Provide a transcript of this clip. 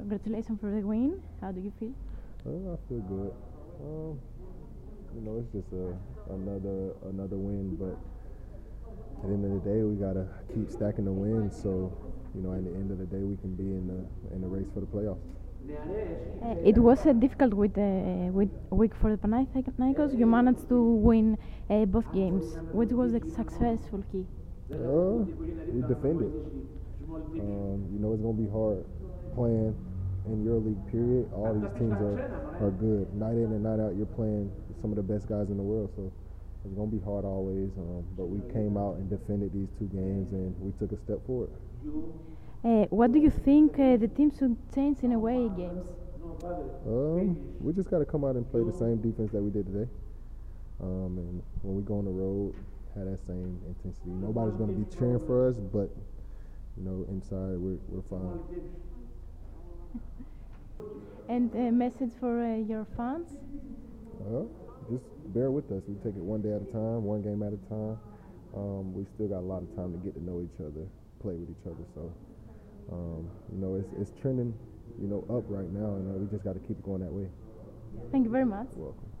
Congratulations for the win. How do you feel? Uh, I feel good. Um, you know, it's just a, another another win, but at the end of the day, we gotta keep stacking the wins. So, you know, at the end of the day, we can be in the in the race for the playoffs. Uh, it was a difficult week, uh, with week for the Panathinaikos. You managed to win uh, both games. What was the successful key? Uh, we defended. Um, you know, it's gonna be hard playing in EuroLeague. Period. All these teams are are good. Night in and night out, you're playing some of the best guys in the world. So it's gonna be hard always. Um, but we came out and defended these two games, and we took a step forward. Uh, what do you think uh, the team should change in away games? Um, we just got to come out and play the same defense that we did today. Um, and when we go on the road, have that same intensity. Nobody's going to be cheering for us, but you know, inside we're we're fine. And a message for uh, your fans? Uh, just bear with us. We take it one day at a time, one game at a time. Um, we still got a lot of time to get to know each other, play with each other. So, um, you know, it's, it's trending, you know, up right now, and uh, we just got to keep it going that way. Thank you very much. You're welcome.